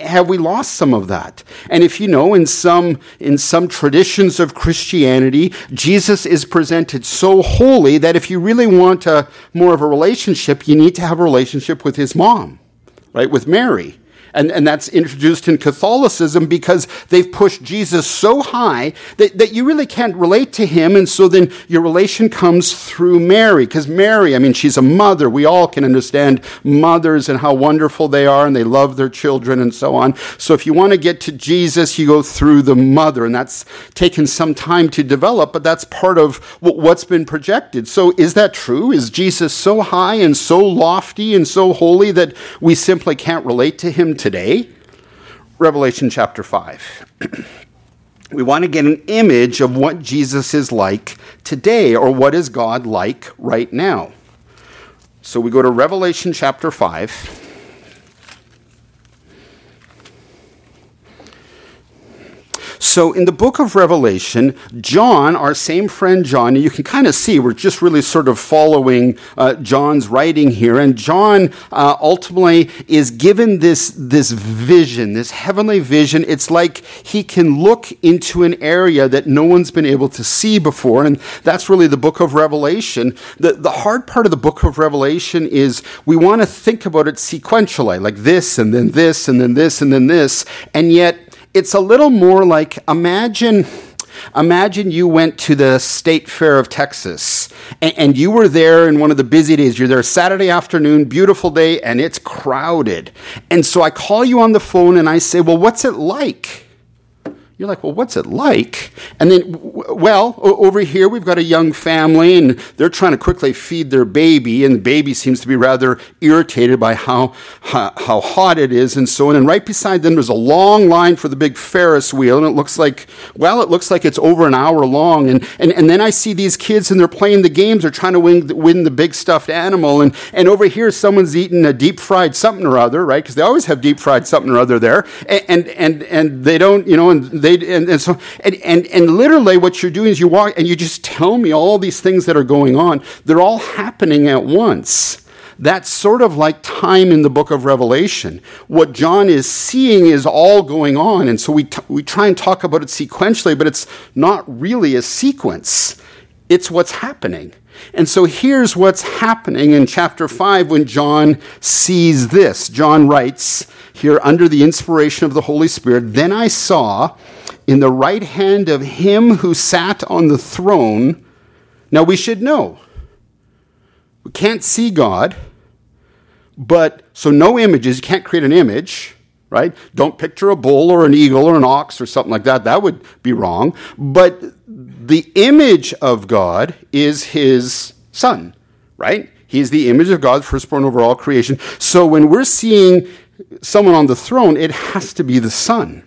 have we lost some of that? And if you know, in some, in some traditions of Christianity, Jesus is presented so holy that if you really want a, more of a relationship, you need to have a relationship with his mom, right? With Mary. And, and that's introduced in Catholicism because they've pushed Jesus so high that, that you really can't relate to him. And so then your relation comes through Mary. Because Mary, I mean, she's a mother. We all can understand mothers and how wonderful they are and they love their children and so on. So if you want to get to Jesus, you go through the mother. And that's taken some time to develop, but that's part of what's been projected. So is that true? Is Jesus so high and so lofty and so holy that we simply can't relate to him today? Revelation chapter 5. we want to get an image of what Jesus is like today, or what is God like right now. So we go to Revelation chapter 5. So, in the book of Revelation, John, our same friend John, you can kind of see we're just really sort of following uh, John's writing here. And John uh, ultimately is given this, this vision, this heavenly vision. It's like he can look into an area that no one's been able to see before. And that's really the book of Revelation. The, the hard part of the book of Revelation is we want to think about it sequentially, like this, and then this, and then this, and then this. And yet, it's a little more like imagine imagine you went to the state fair of texas and, and, you were there in one of the busy days. You're there saturday afternoon beautiful day and it's crowded. And so i call you on the phone and i say well what's it like you're like, well, what's it like? And then, well, over here we've got a young family and they're trying to quickly feed their baby, and the baby seems to be rather irritated by how, how, how, hot it is and so on. And right beside them there's a long line for the big Ferris wheel, and it looks like, well, it looks like it's over an hour long. And, and, and then I see these kids and they're playing the games, they're trying to win, win the big stuffed animal. And, and over here someone's eating a deep fried something or other, right? Because they always have deep fried something or other there. And, and, and, and they don't, you know, and they and, and so and, and and literally what you're doing is you walk and you just tell me all these things that are going on. They're all happening at once. That's sort of like time in the book of Revelation. What John is seeing is all going on. And so we, t- we try and talk about it sequentially, but it's not really a sequence. It's what's happening. And so here's what's happening in chapter 5 when John sees this. John writes here under the inspiration of the Holy Spirit Then I saw in the right hand of him who sat on the throne. Now we should know. We can't see God, but so no images, you can't create an image right? Don't picture a bull or an eagle or an ox or something like that. That would be wrong. But the image of God is his son, right? He's the image of God, firstborn over all creation. So when we're seeing someone on the throne, it has to be the son.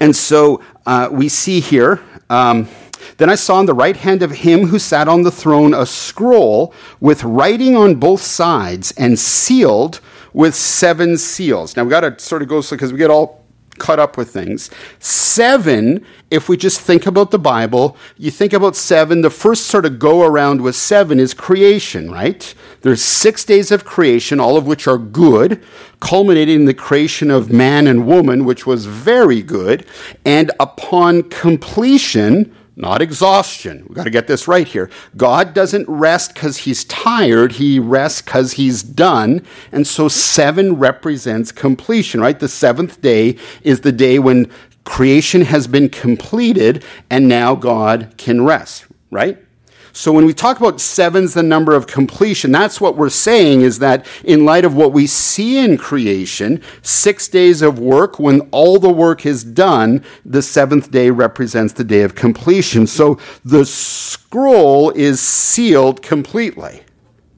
And so uh, we see here. Um, then I saw on the right hand of him who sat on the throne a scroll with writing on both sides and sealed with seven seals. Now we got to sort of go because we get all cut up with things. Seven, if we just think about the Bible, you think about seven, the first sort of go around with seven is creation, right? There's six days of creation, all of which are good, culminating in the creation of man and woman, which was very good. And upon completion, not exhaustion. We've got to get this right here. God doesn't rest because he's tired. He rests because he's done. And so seven represents completion, right? The seventh day is the day when creation has been completed and now God can rest, right? So when we talk about seven's the number of completion, that's what we're saying is that in light of what we see in creation, six days of work, when all the work is done, the seventh day represents the day of completion. So the scroll is sealed completely.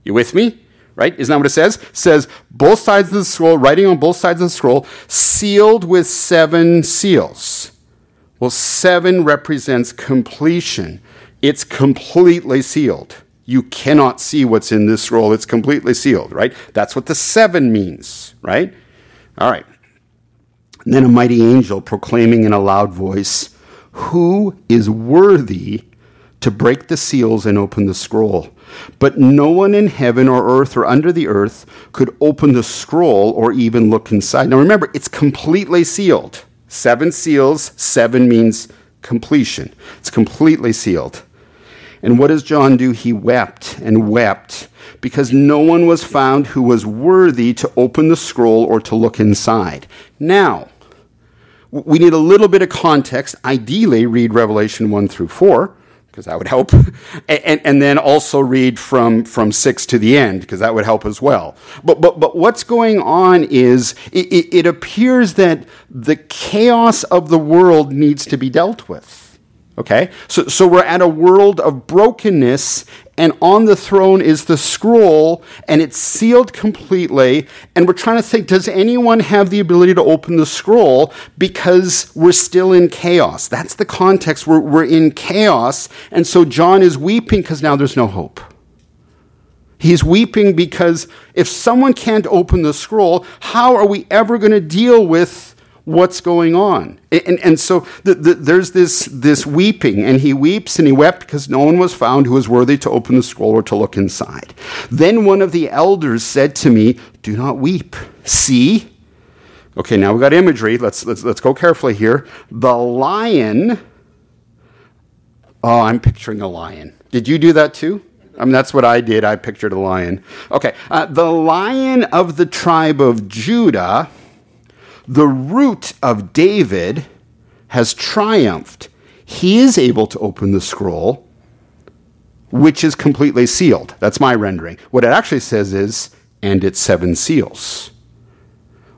You with me? Right? Isn't that what it says? It says both sides of the scroll, writing on both sides of the scroll, sealed with seven seals. Well, seven represents completion. It's completely sealed. You cannot see what's in this scroll. It's completely sealed, right? That's what the seven means, right? All right. And then a mighty angel proclaiming in a loud voice, Who is worthy to break the seals and open the scroll? But no one in heaven or earth or under the earth could open the scroll or even look inside. Now remember, it's completely sealed. Seven seals, seven means completion. It's completely sealed. And what does John do? He wept and wept because no one was found who was worthy to open the scroll or to look inside. Now, we need a little bit of context. Ideally, read Revelation 1 through 4, because that would help. and, and, then also read from, from 6 to the end, because that would help as well. But, but, but what's going on is it, it, it appears that the chaos of the world needs to be dealt with. Okay? So, so we're at a world of brokenness, and on the throne is the scroll, and it's sealed completely. And we're trying to think does anyone have the ability to open the scroll? Because we're still in chaos. That's the context. We're, we're in chaos. And so John is weeping because now there's no hope. He's weeping because if someone can't open the scroll, how are we ever going to deal with what's going on. And, and so the, the, there's this, this weeping, and he weeps and he wept because no one was found who was worthy to open the scroll or to look inside. Then one of the elders said to me, Do not weep. See? Okay, now we've got imagery. Let's, let's, let's go carefully here. The lion. Oh, I'm picturing a lion. Did you do that too? I mean, that's what I did. I pictured a lion. Okay, uh, the lion of the tribe of Judah the root of David has triumphed. He is able to open the scroll, which is completely sealed. That's my rendering. What it actually says is, and its seven seals.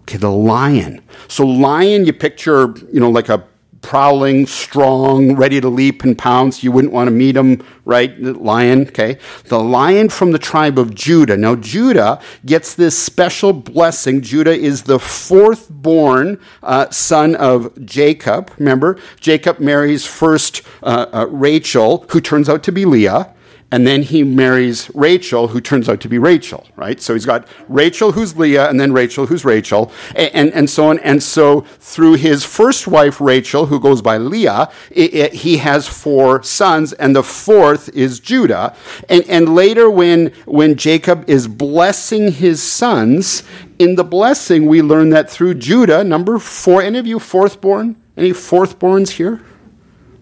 Okay, the lion. So, lion, you picture, you know, like a prowling, strong, ready to leap and pounce. You wouldn't want to meet him, right? The lion, okay? The lion from the tribe of Judah. Now, Judah gets this special blessing. Judah is the fourth born uh, son of Jacob. Remember, Jacob marries first uh, uh, Rachel, who turns out to be Leah and then he marries Rachel, who turns out to be Rachel, right? So he's got Rachel, who's Leah, and then Rachel, who's Rachel, and, and, and so on. And so through his first wife, Rachel, who goes by Leah, it, it, he has four sons, and the fourth is Judah. And, and later, when, when Jacob is blessing his sons, in the blessing, we learn that through Judah, number four, any of you fourth born? Any fourth borns here?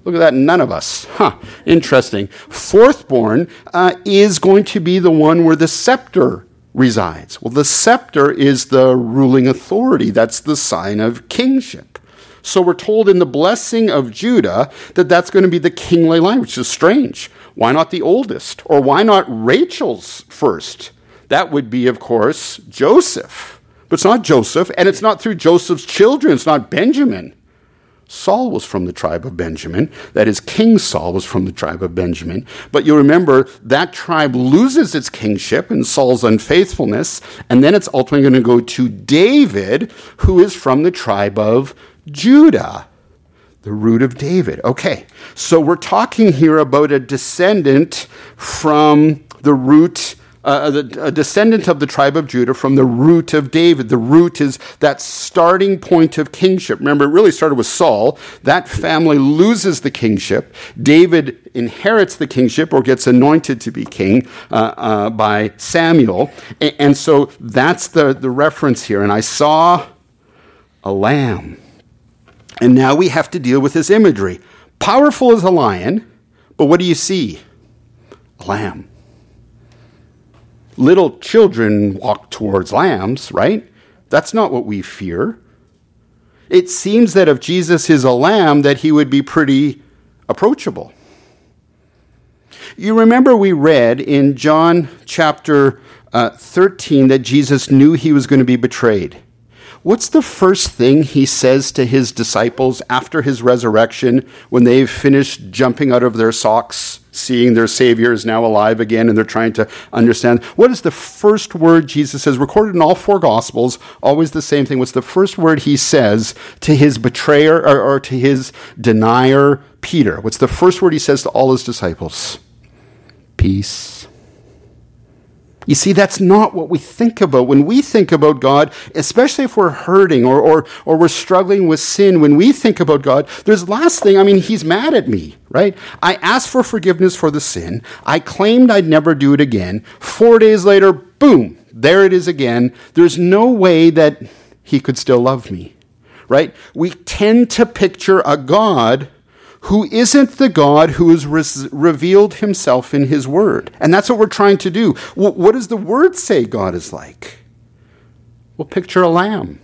Look at that, none of us. Huh, interesting. Fourthborn uh, is going to be the one where the scepter resides. Well, the scepter is the ruling authority, that's the sign of kingship. So we're told in the blessing of Judah that that's going to be the kingly line, which is strange. Why not the oldest? Or why not Rachel's first? That would be, of course, Joseph. but it's not Joseph, and it's not through Joseph's children. It's not Benjamin. Saul was from the tribe of Benjamin. That is, King Saul was from the tribe of Benjamin. But you remember that tribe loses its kingship in Saul's unfaithfulness, and then it's ultimately going to go to David, who is from the tribe of Judah. The root of David. Okay, so we're talking here about a descendant from the root uh, a descendant of the tribe of Judah from the root of David. The root is that starting point of kingship. Remember, it really started with Saul. That family loses the kingship. David inherits the kingship or gets anointed to be king uh, uh, by Samuel. And, and so that's the, the reference here. And I saw a lamb. And now we have to deal with this imagery. Powerful as a lion, but what do you see? A lamb little children walk towards lambs, right? That's not what we fear. It seems that if Jesus is a lamb, that he would be pretty approachable. You remember we read in John chapter uh, 13 that Jesus knew he was going to be betrayed. What's the first thing he says to his disciples after his resurrection when they've finished jumping out of their socks, seeing their Savior is now alive again, and they're trying to understand? What is the first word Jesus says, recorded in all four Gospels, always the same thing? What's the first word he says to his betrayer or, or to his denier, Peter? What's the first word he says to all his disciples? Peace you see, that's not what we think about. When we think about God, especially if we're hurting or, or, or we're struggling with sin, when we think about God, there's last thing, I mean, He's mad at me, right? I asked for forgiveness for the sin. I claimed I'd never do it again. Four days later, boom, there it is again. There's no way that He could still love me, right? We tend to picture a God who isn't the God who has re- revealed himself in his word. And that's what we're trying to do. W- what does the word say God is like? Well, picture a lamb.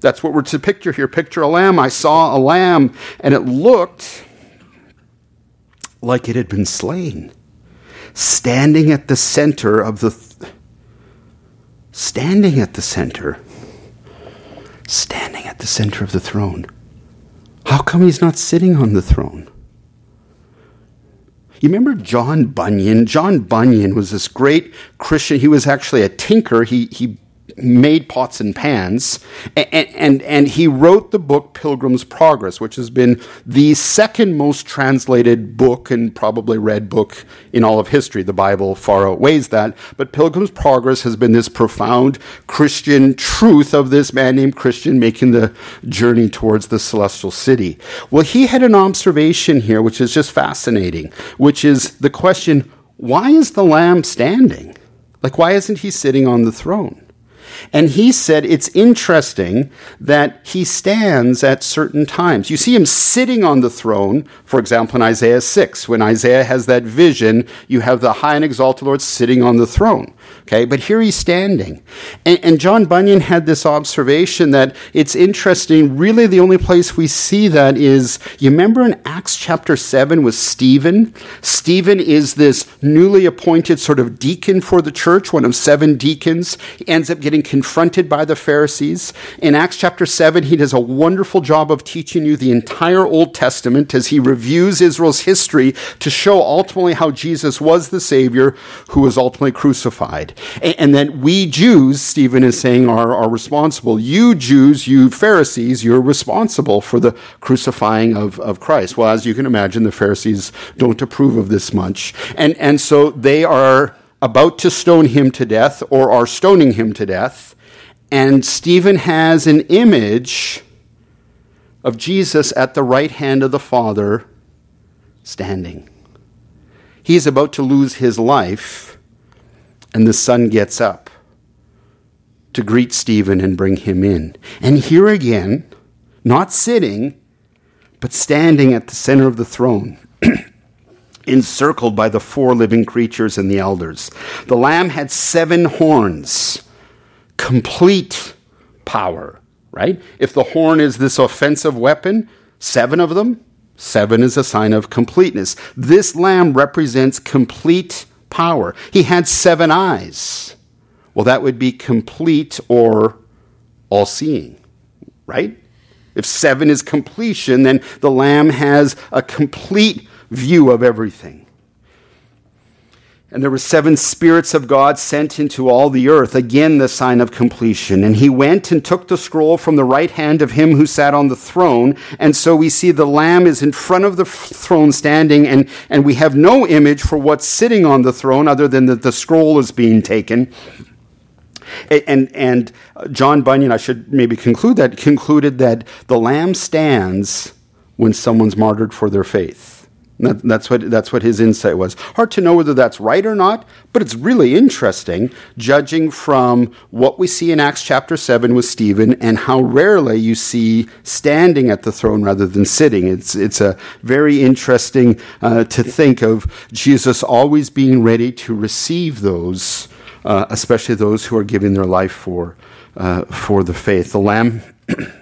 That's what we're to picture here. Picture a lamb. I saw a lamb, and it looked like it had been slain, standing at the center of the. Th- standing at the center. Standing at the center of the throne. How come he's not sitting on the throne? You remember John Bunyan? John Bunyan was this great Christian. He was actually a tinker. He, he made pots and pans, and, and, and he wrote the book Pilgrim's Progress, which has been the second most translated book and probably read book in all of history. The Bible far outweighs that, but Pilgrim's Progress has been this profound Christian truth of this man named Christian making the journey towards the celestial city. Well, he had an observation here, which is just fascinating, which is the question why is the Lamb standing? Like, why isn't he sitting on the throne? And he said it's interesting that he stands at certain times. You see him sitting on the throne, for example, in Isaiah 6. When Isaiah has that vision, you have the high and exalted Lord sitting on the throne. Okay, but here he's standing. And, and, John Bunyan had this observation that it's interesting. Really, the only place we see that is you remember in Acts chapter 7 with Stephen? Stephen is this newly appointed sort of deacon for the church, one of seven deacons. He ends up getting confronted by the Pharisees. In Acts chapter 7, he does a wonderful job of teaching you the entire Old Testament as he reviews Israel's history to show ultimately how Jesus was the Savior who was ultimately crucified. And, and that we Jews, Stephen is saying, are, are responsible. You Jews, you Pharisees, you're responsible for the crucifying of, of Christ. Well, as you can imagine, the Pharisees don't approve of this much. And, and so they are about to stone him to death or are stoning him to death. And Stephen has an image of Jesus at the right hand of the Father standing. He is about to lose his life, and the son gets up to greet Stephen and bring him in. And here again, not sitting, but standing at the center of the throne. encircled by the four living creatures and the elders. The Lamb had seven horns, complete power, right? If the horn is this offensive weapon, seven of them, seven is a sign of completeness. This Lamb represents complete power. He had seven eyes. Well, that would be complete or all seeing, right? If seven is completion, then the Lamb has a complete view of everything. And there were seven spirits of God sent into all the earth, again the sign of completion. And he went and took the scroll from the right hand of him who sat on the throne. And so we see the Lamb is in front of the throne standing, and, and we have no image for what's sitting on the throne other than that the scroll is being taken. And, and John Bunyan, I should maybe conclude that, concluded that the Lamb stands when someone's martyred for their faith. That, that's, what, that's what his insight was. Hard to know whether that's right or not, but it's really interesting, judging from what we see in Acts chapter 7 with Stephen and how rarely you see standing at the throne rather than sitting. It's, it's a very interesting uh, to think of Jesus always being ready to receive those, uh, especially those who are giving their life for, uh, for the faith. The Lamb.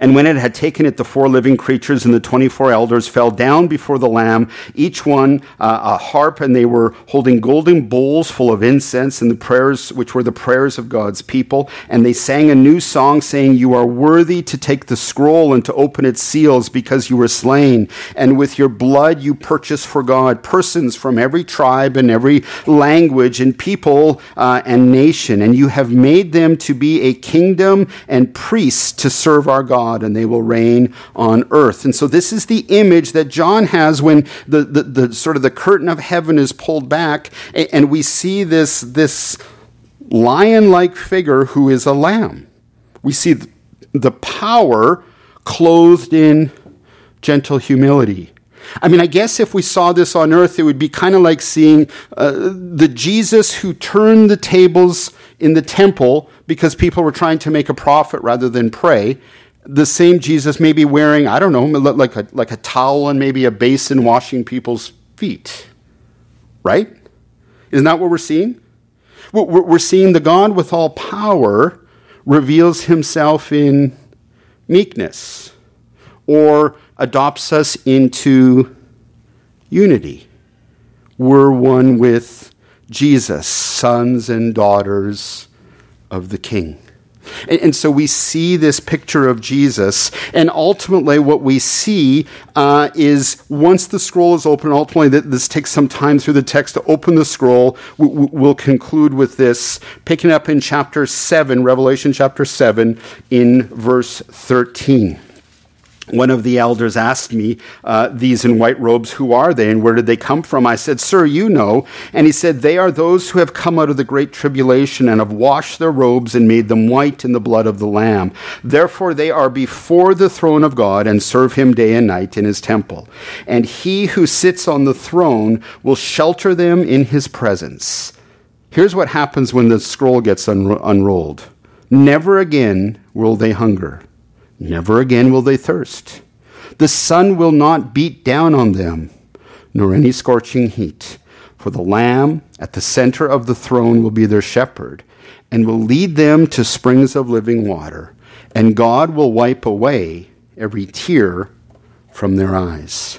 And when it had taken it, the four living creatures and the 24 elders fell down before the Lamb, each one uh, a harp, and they were holding golden bowls full of incense and the prayers, which were the prayers of God's people. And they sang a new song saying, You are worthy to take the scroll and to open its seals because you were slain. And with your blood you purchased for God persons from every tribe and every language and people uh, and nation. And you have made them to be a kingdom and priests to serve our God. God and they will reign on earth. And so this is the image that John has when the, the, the sort of the curtain of heaven is pulled back and we see this, this lion like figure who is a lamb. We see the power clothed in gentle humility. I mean, I guess if we saw this on earth, it would be kind of like seeing uh, the Jesus who turned the tables in the temple because people were trying to make a profit rather than pray the same Jesus may be wearing, I don't know, like a, like a towel and maybe a basin washing people's feet. Right? Isn't that what we're seeing? We're seeing the God with all power reveals himself in meekness or adopts us into unity. We're one with Jesus, sons and daughters of the King. And, and, so we see this picture of Jesus, and ultimately, what we see uh, is once the scroll is open, ultimately, this takes some time through the text to open the scroll. We, we'll conclude with this, picking up in chapter 7, Revelation chapter 7, in verse 13 one of the elders asked me, uh, These in white robes, who are they and where did they come from? I said, Sir, you know. And he said, They are those who have come out of the great tribulation and have washed their robes and made them white in the blood of the Lamb. Therefore, they are before the throne of God and serve him day and night in his temple. And he who sits on the throne will shelter them in his presence. Here's what happens when the scroll gets unro- unrolled Never again will they hunger. Never again will they thirst. The sun will not beat down on them, nor any scorching heat. For the Lamb at the center of the throne will be their shepherd, and will lead them to springs of living water. And God will wipe away every tear from their eyes.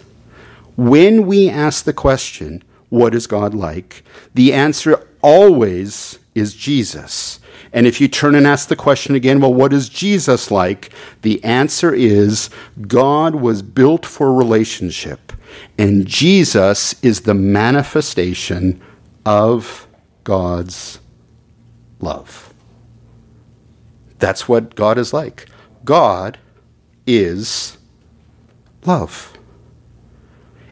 When we ask the question, What is God like? the answer always is Jesus. And if you turn and ask the question again, well, what is Jesus like? The answer is God was built for relationship, and Jesus is the manifestation of God's love. That's what God is like. God is love.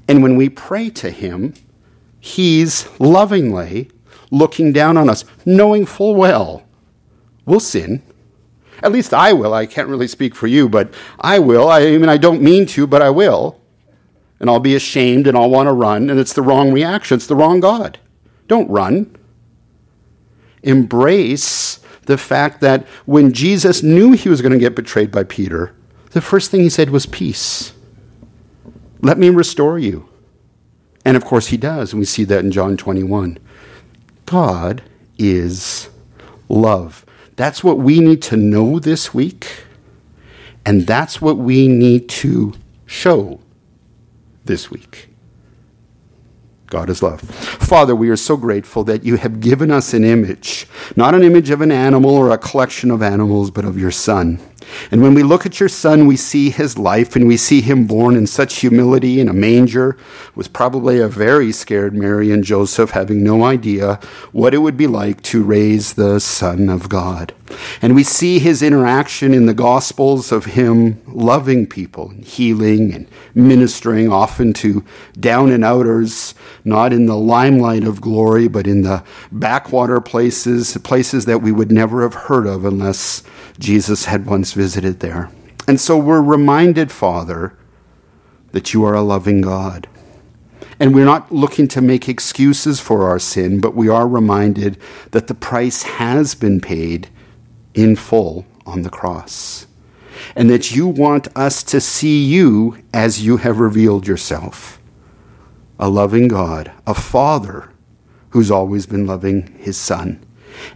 And when we pray to Him, He's lovingly looking down on us, knowing full well we'll sin. At least I will. I can't really speak for you, but I will. I, I mean, I don't mean to, but I will. And I'll be ashamed and I'll want to run, and it's the wrong reaction. It's the wrong God. Don't run. Embrace the fact that when Jesus knew he was going to get betrayed by Peter, the first thing he said was, Peace. Let me restore you. And of course, he does. And we see that in John 21. God is love. That's what we need to know this week, and that's what we need to show this week. God is love. Father, we are so grateful that you have given us an image, not an image of an animal or a collection of animals, but of your Son. And when we look at your son, we see his life and we see him born in such humility in a manger, was probably a very scared Mary and Joseph, having no idea what it would be like to raise the Son of God. And we see his interaction in the Gospels of him loving people, and healing and ministering often to down and outers, not in the limelight of glory, but in the backwater places, places that we would never have heard of unless Jesus had once visited there. And so we're reminded, Father, that you are a loving God. And we're not looking to make excuses for our sin, but we are reminded that the price has been paid in full on the cross. And that you want us to see you as you have revealed yourself a loving God, a Father who's always been loving his Son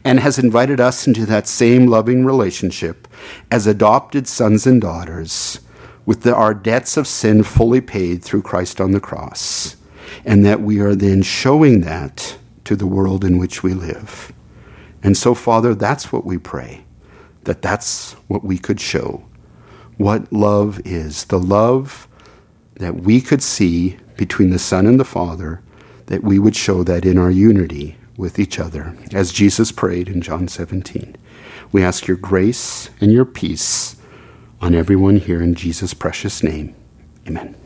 and has invited us into that same loving relationship as adopted sons and daughters with the, our debts of sin fully paid through Christ on the cross, and that we are then showing that to the world in which we live. And so, Father, that's what we pray, that that's what we could show. What love is the love that we could see between the Son and the Father, that we would show that in our unity with each other, as Jesus prayed in John 17. We ask your grace and your peace on everyone here in Jesus' precious name. Amen.